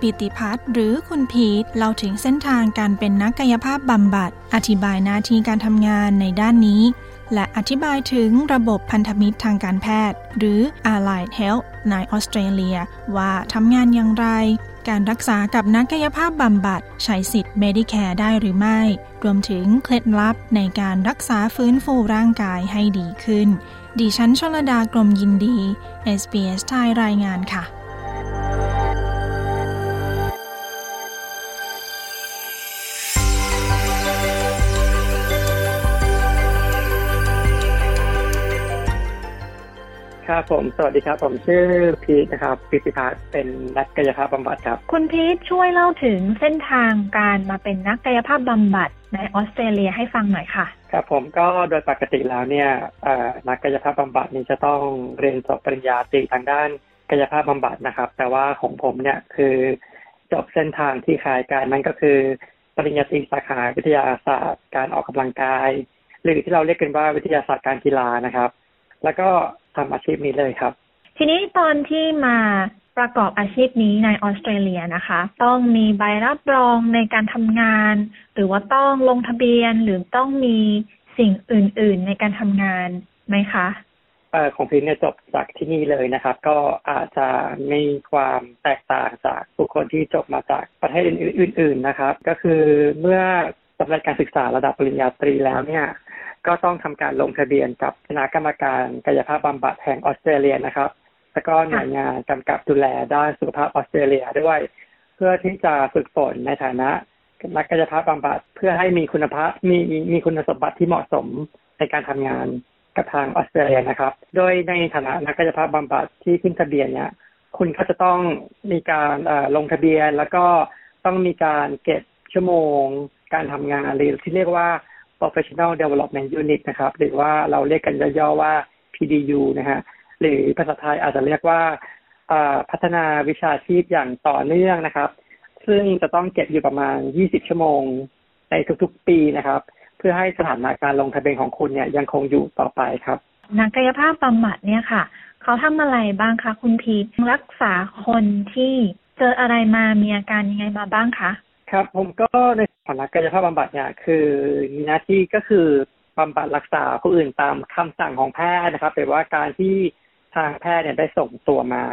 ปิติพัฒน์หรือคุณพีทเล่าถึงเส้นทางการเป็นนักกายภาพบำบัด อธิบายหน้าที่การทำงานในด้านนี้ และอธิบายถึงระบบพันธมิตรทางการแพทย์ หรือ Allied Health ในออสเตรเลีย ว่าทำงานอย่างไร การรักษากับนักกายภาพบำบัดใช้สิทธิ์ Medicare ได้หรือไม่ รวมถึงเคล็ดลับในการรักษาฟื้นฟูร่างกายให้ดีขึ้น ดิฉันชลดากรมยินดี SBS ไทยรายงานค่ะ ครับผมสวัสดีครับ ผมชื่อพีทนะครับปิติพัฒน์เป็นนักกายภาพบำบัดครับ คุณพีทช่วยเล่าถึงเส้นทางการมาเป็นนักกายภาพบำบัดในออสเตรเลียให้ฟังหน่อยค่ะ ครับผมก็โดยปกติแล้วเนี่ยนักกายภาพบำบัดนี่จะต้องเรียนจบปริญญาตรีทางด้านกายภาพบำบัดนะครับ แต่ว่าของผมเนี่ยคือจบเส้นทางที่คล้ายกันนั่นก็คือ ปริญญาตรีสาขาวิทยาศาสตร์การออกกำลังกาย หรือที่เราเรียกกันว่าวิทยาศาสตร์การกีฬานะครับ แล้วก็ทำอาชีพนี้เลยครับ ทีนี้ตอนที่มาประกอบอาชีพนี้ในออสเตรเลียนะคะ ต้องมีใบรับรองในการทำงาน หรือว่าต้องลงทะเบียนหรือต้องมีสิ่งอื่น ๆ ในการทำงานไหมคะเออของพิมเนี่ยจบจากที่นี่เลยนะครับ ก็อาจจะมีความแตกต่างจากบุคคลที่จบมาจากประเทศอื่น ๆ นะครับ ก็คือเมื่อ สำเร็จการศึกษาระดับปริญญาตรีแล้วเนี่ย ก็ต้องทำการลงทะเบียนกับคณะกรรมการกายภาพบำบัดแห่งออสเตรเลียนะครับ แล้วก็หน่วยงานกำกับดูแลด้านสุขภาพออสเตรเลียด้วย เพื่อที่จะฝึกฝนในฐานะนักกายภาพบำบัดเพื่อให้มีคุณภาพมีมีคุณสมบัติที่เหมาะสมในการทำงานกับทางออสเตรเลียนะครับ โดยในฐานะนักกายภาพบำบัดที่ขึ้นทะเบียนเนี่ย คุณก็จะต้องมีการลงทะเบียนแล้วก็ต้องมีการเก็บชั่วโมง การทำงานหรือที่เรียกว่า Professional Development Unit นะครับ หรือว่าเราเรียกกันย่อๆว่า PDU นะฮะหรือภาษาไทยอาจจะเรียกว่าพัฒนาวิชาชีพอย่างต่อเนื่องนะครับ ซึ่งจะต้องเก็บอยู่ประมาณ 20 ชั่วโมงในทุกๆปีนะครับ เพื่อให้สถานะการลงทะเบียนของคุณเนี่ยยังคงอยู่ต่อไปครับนักกายภาพบำบัดเนี่ยค่ะ เขาทำอะไรบ้างคะคุณพีรักษาคนที่เจออะไรมามีอาการยังไงมาบ้างคะ ครับ ผมก็ในฐานะกายภาพบำบัดเนี่ยคือมีหน้าที่ก็คือบำบัดรักษาผู้อื่นตามคำสั่งของแพทย์นะครับแปลว่าการที่ทางแพทย์เนี่ยได้ส่งตัวมา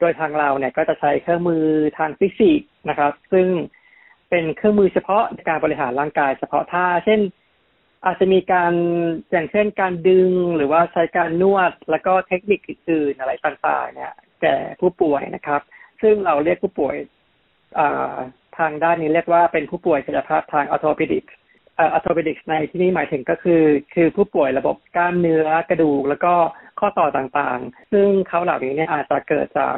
โดยทางเราเนี่ยก็จะใช้เครื่องมือทางฟิสิกส์นะครับ ซึ่งเป็นเครื่องมือเฉพาะในการบริหารร่างกายเฉพาะท่า เช่น อาจจะมีการอย่างเช่นการดึงหรือว่าใช้การนวด แล้วก็เทคนิคอื่นๆอะไรต่างๆ เนี่ยแก่ผู้ป่วยนะครับ ซึ่งเราเรียกผู้ป่วย ทางด้านนี้เรียกว่าเป็นผู้ป่วยกายภาพทางออโทปิดิกออโทปิดิกในที่นี้หมายถึงก็คือ คือผู้ป่วยระบบกล้ามเนื้อกระดูก แล้วก็ข้อต่อต่างๆ ซึ่งเขาเหล่านี้เนี่ยอาจจะเกิดจาก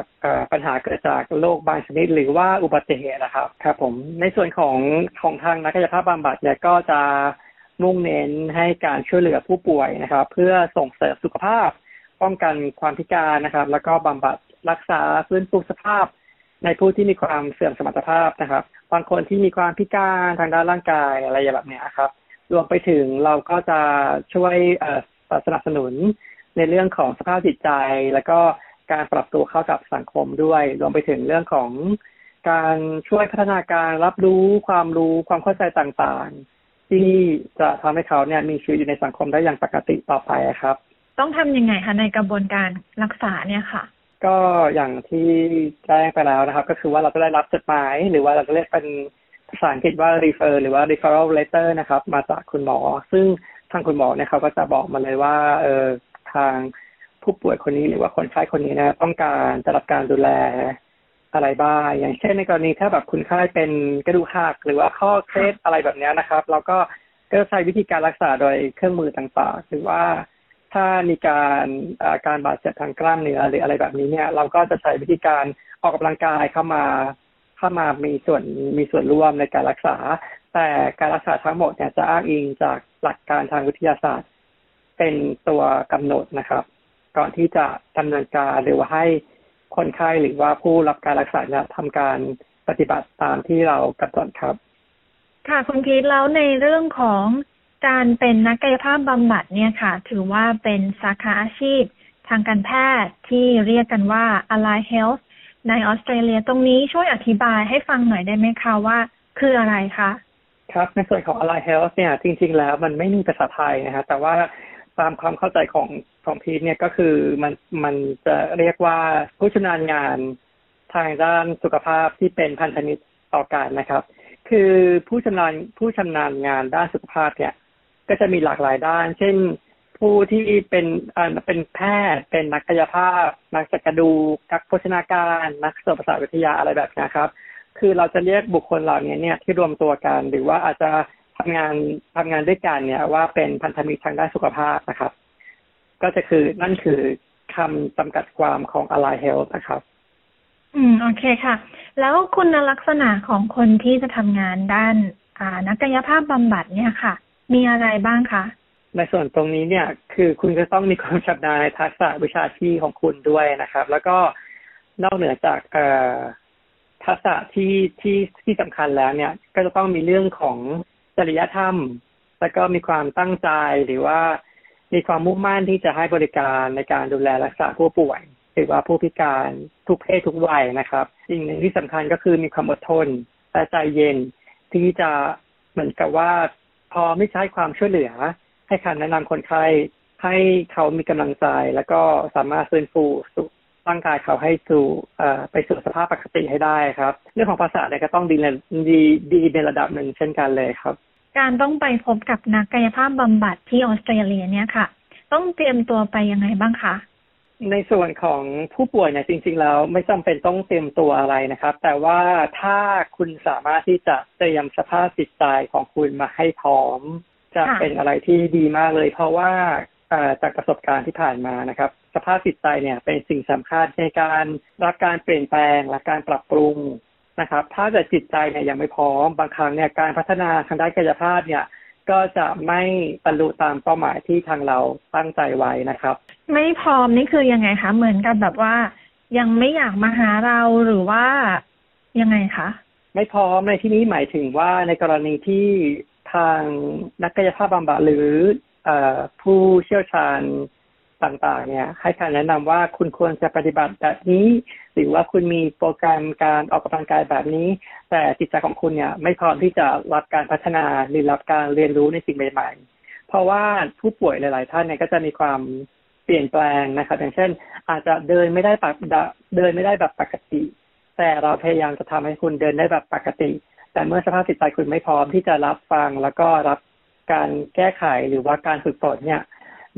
ปัญหาเกิดจากโรคบางชนิด หรือว่าอุบัติเหตุนะครับครับผมในส่วนของของทางนักกายภาพบำบัดเนี่ยก็จะมุ่งเน้นให้การช่วยเหลือผู้ป่วยนะครับ เพื่อส่งเสริมสุขภาพ ป้องกันความพิการนะครับ แล้วก็บำบัดรักษาฟื้นฟูสภาพ ในผู้ที่มีความเสื่อมสมรรถภาพนะครับ บางคนที่มีความพิการทางด้านร่างกายอะไรแบบนี้ครับ รวมไปถึงเราก็จะช่วยสนับสนุนในเรื่องของสภาพจิตใจ แล้วก็การปรับตัวเข้ากับสังคมด้วย รวมไปถึงเรื่องของการช่วยพัฒนาการรับรู้ความรู้ความเข้าใจต่างๆ ที่จะทำให้เขาเนี่ยมีชีวิตอยู่ในสังคมได้อย่างปกติต่อไปครับ ต้องทำยังไงคะในกระบวนการรักษาเนี่ยค่ะ ก็อย่างที่แจ้งไปแล้วนะครับ ก็คือว่าเราจะได้รับจดหมาย หรือว่าเราจะเรียกเป็นภาษาอังกฤษว่า refer หรือว่า referral letter นะครับ มาจากคุณหมอ ซึ่งทางคุณหมอเนี่ยเขาก็จะบอกมาเลยว่าเออทางผู้ป่วยคนนี้หรือว่าคนไข้คนนี้นะต้องการจะรับการดูแลอะไรบ้าง อย่างเช่นในกรณีถ้าแบบคุณไข้เป็นกระดูกหักหรือว่าข้อเคล็ดอะไรแบบนี้นะครับ เราก็ก็ใช้วิธีการรักษาโดยเครื่องมือต่างๆหรือว่า ถ้ามีการการบาดเจ็บทางกล้ามเนื้อหรืออะไรแบบนี้เนี่ย เราก็จะใช้วิธีการออกกำลังกายเข้ามาเข้ามามีส่วนมีส่วนร่วมในการรักษา แต่การรักษาทั้งหมดเนี่ยจะอ้างอิงจากหลักการทางวิทยาศาสตร์ เป็นตัวกำหนดนะครับ ก่อนที่จะดำเนินการหรือว่าให้คนไข้หรือว่าผู้รับการรักษาเนี่ยทำการปฏิบัติตามที่เรากำหนดครับ ค่ะคุณพีทแล้วในเรื่องของ การเป็นนักกายภาพบำบัดเนี่ยค่ะ ถือว่าเป็นสาขาอาชีพทางการแพทย์ที่เรียกกันว่า Ally Health ในออสเตรเลียตรงนี้ช่วยอธิบายให้ฟังหน่อยได้ไหมคะว่า คืออะไรคะครับในส่วนของ Ally Health เนี่ยจริง ๆ แล้วมันไม่มีภาษาไทยนะฮะแต่ว่าตามความเข้าใจของของพีทเนี่ยก็คือมันมันจะเรียกว่าผู้ชำนาญงานทางด้านสุขภาพที่เป็นพันธมิตรต่อการนะครับ คือผู้ชำนาญผู้ชำนาญงานด้านสุขภาพเนี่ย ก็จะมีหลากหลายด้าน เช่น ผู้ที่เป็นเป็นแพทย์เป็นนักกายภาพ นักจักรดูนักโภชนาการ นักสภาษาวิทยาอะไรแบบนี้ครับ คือเราจะเรียกบุคคลเหล่านี้เนี่ยที่รวมตัวกัน หรือว่าอาจจะทำงานทำงานด้วยกันเนี่ยว่าเป็นพันธมิตรทางด้านสุขภาพนะครับ ก็จะคือนั่นคือคำจำกัดความของ Ally Health นะครับ อืม โอเคค่ะ แล้วคุณลักษณะของคนที่จะทำงานด้าน อ่า นักกายภาพบำบัดเนี่ยค่ะ มีอะไรบ้างคะ ในส่วนตรงนี้เนี่ยคือคุณจะต้องมีความชำนาญในทักษะวิชาชีพของคุณด้วยนะครับ แล้วก็นอกเหนือจากเอ่อทักษะที่ที่ที่สำคัญแล้วเนี่ย ก็จะต้องมีเรื่องของจริยธรรม แล้วก็มีความตั้งใจหรือว่ามีความมุ่งมั่นที่จะให้บริการในการดูแลรักษาผู้ป่วยหรือว่าผู้พิการทุกเพศทุกวัยนะครับสิ่งหนึ่งที่สำคัญก็คือมีความอดทนและใจเย็นที่จะเหมือนกับว่า พอไม่ใช้ความช่วยเหลือ ให้คำแนะนำคนไข้ให้เขามีกำลังใจ แล้วก็สามารถฟื้นฟูร่างกายเขาให้สู่ไปสู่สภาพปกติให้ได้ครับ เรื่องของภาษาเนี่ยก็ต้องดีดีดีในระดับหนึ่งเช่นกันเลยครับ การต้องไปพบกับนักกายภาพบำบัดที่ออสเตรเลียเนี่ยค่ะ ต้องเตรียมตัวไปยังไงบ้างคะ ในส่วนของผู้ป่วยเนี่ยจริง ๆ แล้วไม่จำเป็นต้องเตรียมตัวอะไรนะครับ แต่ว่าถ้าคุณสามารถที่จะเตรียมสภาพจิตใจของคุณมาให้พร้อม จะเป็นอะไรที่ดีมากเลย เพราะว่าจากประสบการณ์ที่ผ่านมานะครับ สภาพจิตใจเนี่ยเป็นสิ่งสำคัญในการรับการเปลี่ยนแปลงและการปรับปรุงนะครับ ถ้าเกิดจิตใจเนี่ยยังไม่พร้อมบางครั้งเนี่ยการพัฒนาทางด้านกายภาพเนี่ยก็จะไม่บรรลุตามเป้าหมายที่ทางเราตั้งใจไว้นะครับ ไม่พร้อมนี่คือยังไงคะ เหมือนกับแบบว่า ยังไม่อยากมาหาเราหรือว่ายังไงคะ ไม่พร้อมในที่นี้หมายถึงว่าในกรณีที่ทางนักกายภาพบำบัดหรือผู้เชี่ยวชาญต่างๆ เนี่ย ให้คำแนะนำว่าคุณควรจะปฏิบัติแบบนี้ หรือว่าคุณมีโปรแกรมการออกกำลังกายแบบนี้ แต่จิตใจของคุณเนี่ย ไม่พร้อมที่จะรับการพัฒนาหรือรับการเรียนรู้ในสิ่งใหม่ ๆ เพราะว่าผู้ป่วยหลาย ๆ ท่านเนี่ยก็จะมีความ เปลี่ยนแปลงนะครับ อย่างเช่น อาจจะเดินไม่ได้ปกเดินไม่ได้แบบปกติ แต่เราพยายามจะทำให้คุณเดินได้แบบปกติ แต่เมื่อสภาพจิตใจคุณไม่พร้อมที่จะรับฟัง แล้วก็รับการแก้ไขหรือว่าการฝึกฝนเนี่ย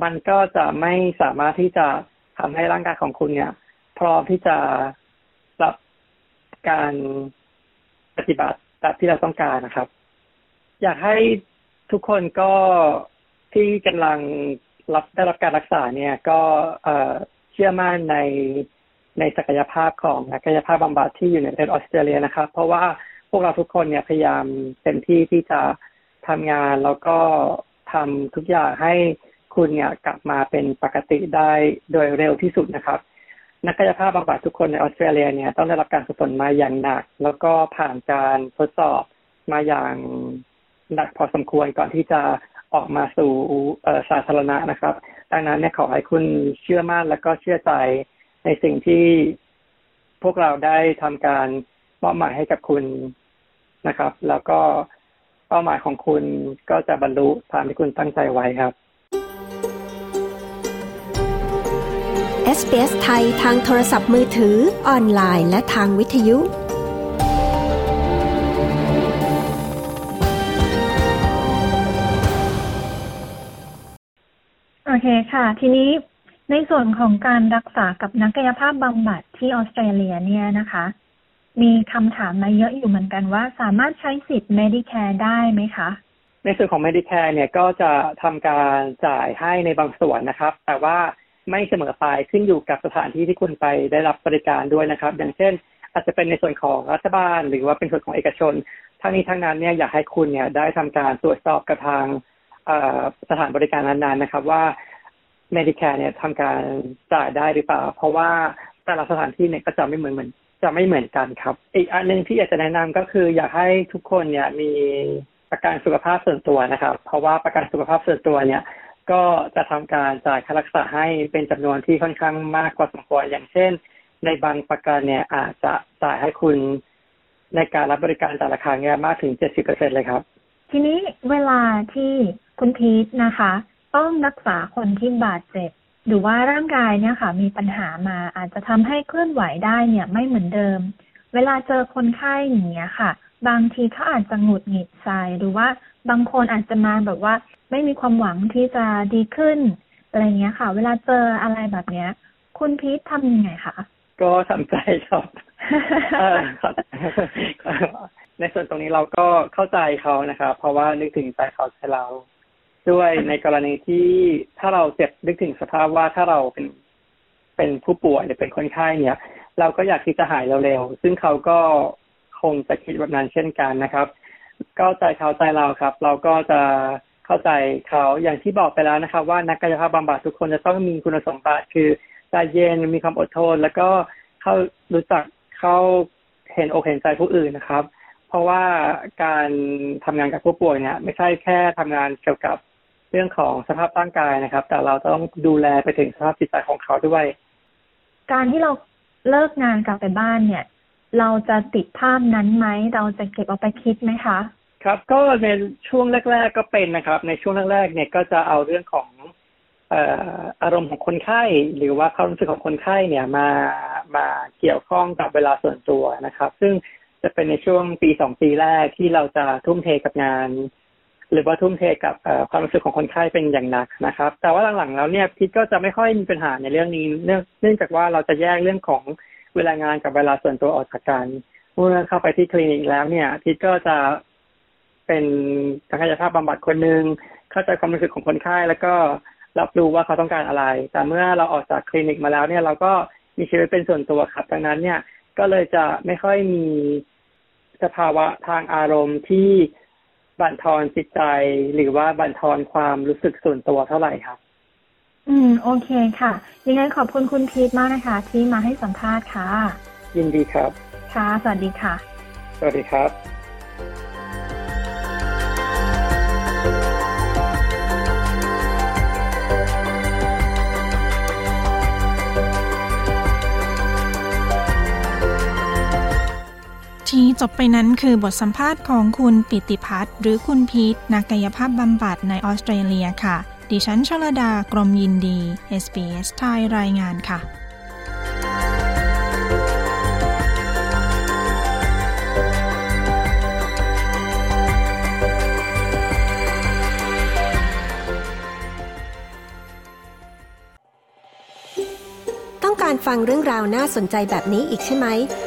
มันก็จะไม่สามารถที่จะทำให้ร่างกายของคุณเนี่ย พร้อมที่จะรับการปฏิบัติแบบที่เราต้องการนะครับ อยากให้ทุกคนก็ที่กำลัง รับได้รับการรักษาเนี่ยก็เชื่อมั่นในในศักยภาพของนักกายภาพบำบัดที่อยู่ในประเทศออสเตรเลียนะครับ เพราะว่าพวกเราทุกคนเนี่ยพยายามเต็มที่ที่จะทำงานแล้วก็ทำทุกอย่างให้คุณเนี่ยกลับมาเป็นปกติได้โดยเร็วที่สุดนะครับ นักกายภาพบำบัดทุกคนในออสเตรเลียเนี่ยต้องได้รับการฝึกฝนมาอย่างหนัก แล้วก็ผ่านการทดสอบมาอย่างหนักพอสมควรก่อนที่จะ ออกมาสู่สาธารณะนะครับ ดังนั้นเนี่ยขอให้คุณเชื่อมั่นและก็เชื่อใจในสิ่งที่พวกเราได้ทำการมอบหมายให้กับคุณนะครับ แล้วก็เป้าหมายของคุณก็จะบรรลุตามที่คุณตั้งใจไว้ครับ SBS ไทยทางโทรศัพท์มือถือออนไลน์ และทางวิทยุ คค่ะ ทีนี้ในส่วนของการรักษากับนักกายภาพบำบัดที่ออสเตรเลียเนี่ยนะคะ มีคำถามมาเยอะอยู่เหมือนกันว่าสามารถใช้สิทธิ์ Medicare ได้ไหมคะ ในส่วนของ Medicare เนี่ยก็จะทำการจ่ายให้ในบางส่วนนะครับ แต่ว่าไม่เสมอไปขึ้นอยู่กับสถานที่ที่คุณไปได้รับบริการด้วยนะครับ อย่างเช่น อาจจะเป็นในส่วนของรัฐบาล หรือว่าเป็นส่วนของเอกชน ทั้งนี้ทั้งนั้นเนี่ยอยากให้คุณเนี่ยได้ทำการตรวจสอบกับทางสถานบริการนั้นๆนะครับ ว่า Medicare เนี่ยทำการจ่ายได้หรือเปล่า เพราะว่าแต่ละสถานที่เนี่ยก็จะไม่เหมือนเหมือนจะไม่เหมือนกันครับ อีกอันหนึ่งที่อยากจะแนะนำก็คืออยากให้ทุกคนเนี่ยมีประกันสุขภาพส่วนตัวนะครับ เพราะว่าประกันสุขภาพส่วนตัวเนี่ย ก็จะทำการจ่ายค่ารักษาให้เป็นจำนวนที่ค่อนข้างมากกว่าสมควรอย่างเช่น ในบางประกันเนี่ยอาจจะจ่ายให้คุณในการรับบริการแต่ละครั้งเนี่ยมากถึงเจ็ดสิบเปอร์เซ็นเลยครับ ทีนี้เวลาที่คุณพีทนะคะ ต้องรักษาคนที่บาดเจ็บ หรือว่าร่างกายเนี่ยค่ะ มีปัญหามาอาจจะทำให้เคลื่อนไหวได้เนี่ยไม่เหมือนเดิม เวลาเจอคนไข้อย่างเงี้ยค่ะ บางทีเขาอาจจะหงุดหงิดใจหรือว่าบางคนอาจจะมาแบบว่า ไม่มีความหวังที่จะดีขึ้นอะไรเงี้ยค่ะ เวลาเจออะไรแบบเนี้ย คุณพีททำยังไงคะก็ทำใจครับเออครับในส่วนตรงนี้เราก็เข้าใจเขานะครับ เพราะว่านึกถึงใจเขาใจเรา ด้วยในกรณีที่ถ้าเราเจ็บนึกถึงสภาพว่าถ้าเราเป็นเป็นผู้ป่วยหรือเป็นคนไข้เนี่ย เราก็อยากที่จะหายเร็วๆซึ่งเขาก็คงจะคิดแบบนั้นเช่นกันนะครับ ก็ใจเขาใจเราครับ เราก็จะเข้าใจเขาอย่างที่บอกไปแล้วนะครับ ว่านักกายภาพบำบัดทุกคนจะต้องมีคุณสมบัติคือใจเย็นมีความอดทน แล้วก็เข้ารู้จักเข้าเห็นอกเห็นใจผู้อื่นนะครับ เพราะว่าการทำงานกับผู้ป่วยเนี่ย ไม่ใช่แค่ทำงานเกี่ยวกับ เรื่องของสภาพร่างกายนะครับ แต่เราต้องดูแลไปถึงสภาพจิตใจของเขาด้วย การที่เราเลิกงานกลับไปบ้านเนี่ย เราจะติดภาพนั้นไหมเราจะเก็บเอาไปคิดไหมคะ ครับก็ในช่วงแรก ๆก็เป็นนะครับ ในช่วงแรกๆเนี่ยก็จะเอาเรื่องของเอ่ออารมณ์ของคนไข้ หรือว่าความรู้สึกของคนไข้เนี่ยมามาเกี่ยวข้องกับเวลาส่วนตัวนะครับ ซึ่งจะเป็นในช่วงปีสองปีแรกที่เราจะทุ่มเทกับงาน หรือว่าทุ่มเทกับความรู้สึกของคนไข้เป็นอย่างหนักนะครับ แต่ว่าหลังๆแล้วเนี่ยพิทก็จะไม่ค่อยมีปัญหาในเรื่องนี้ เนื่องจากว่าเราจะแยกเรื่องของเวลางานกับเวลาส่วนตัวออกจากกันเมื่อเข้าไปที่คลินิกแล้วเนี่ยพิทก็จะเป็นนักกายภาพบำบัดคนหนึ่งเข้าใจความรู้สึกของคนไข้แล้วก็รับรู้ว่าเขาต้องการอะไร แต่เมื่อเราออกจากคลินิกมาแล้วเนี่ยเราก็มีชีวิตเป็นส่วนตัวครับดังนั้นเนี่ยก็เลยจะไม่ค่อยมีสภาวะทางอารมณ์ที่ บั่นทอนจิตใจ หรือว่าบั่นทอนความรู้สึกส่วนตัวเท่าไหร่ครับ อืม โอเคค่ะ ยังไงขอบคุณคุณพีทมากนะคะ ที่มาให้สัมภาษณ์ค่ะ ยินดีครับ ค่ะ สวัสดีค่ะ สวัสดีครับ บไปนั้นคือบทสัมภาษณ์ของคุณปิติพัฒน์หรือคุณพีทนักกายภาพบำบัดในออสเตรเลียค่ะ ดิฉันชลดากรมยินดี SBS ไทยรายงานค่ะต้องการฟังเรื่องราวน่าสนใจแบบนี้อีกใช่ไหม